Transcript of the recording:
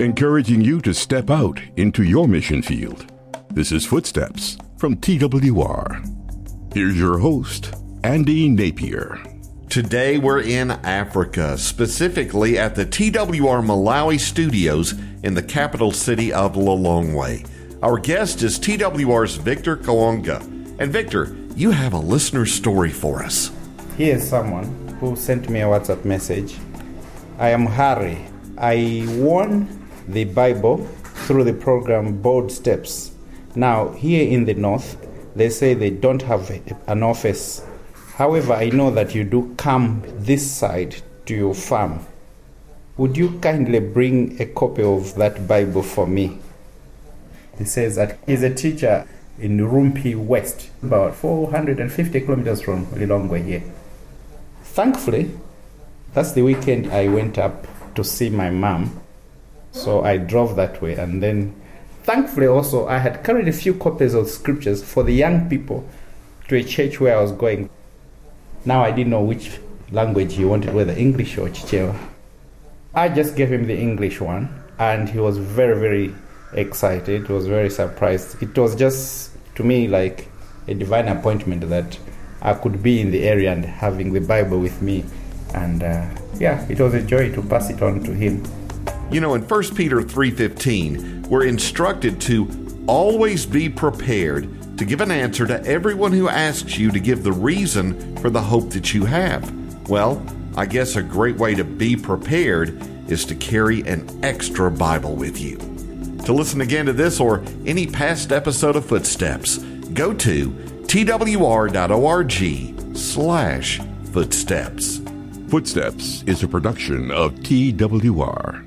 encouraging you to step out into your mission field. This is Footsteps from TWR. Here's your host, Andy Napier. Today we're in Africa, specifically at the TWR Malawi studios in the capital city of Lilongwe. Our guest is TWR's Victor Kaonga. And Victor, you have a listener story for us. Here's someone who sent me a WhatsApp message. I am Harry. I won the Bible through the program Bold Steps. Now, here in the north, they say they don't have an office. However, I know that you do come this side to your farm. Would you kindly bring a copy of that Bible for me? He says that he's a teacher in Rumphi West, about 450 kilometers from Lilongwe here. Thankfully, that's the weekend I went up to see my mom. So I drove that way and then thankfully also I had carried a few copies of scriptures for the young people to a church where I was going. Now I didn't know which language he wanted, whether English or Chichewa. I just gave him the English one and he was very, very excited, was very surprised. It was just to me like a divine appointment that I could be in the area and having the Bible with me. And uh, yeah, it was a joy to pass it on to him. You know, in 1 Peter 3:15, we're instructed to always be prepared to give an answer to everyone who asks you to give the reason for the hope that you have. Well, I guess a great way to be prepared is to carry an extra Bible with you. To listen again to this or any past episode of Footsteps, go to twr.org slash footsteps. Footsteps is a production of TWR.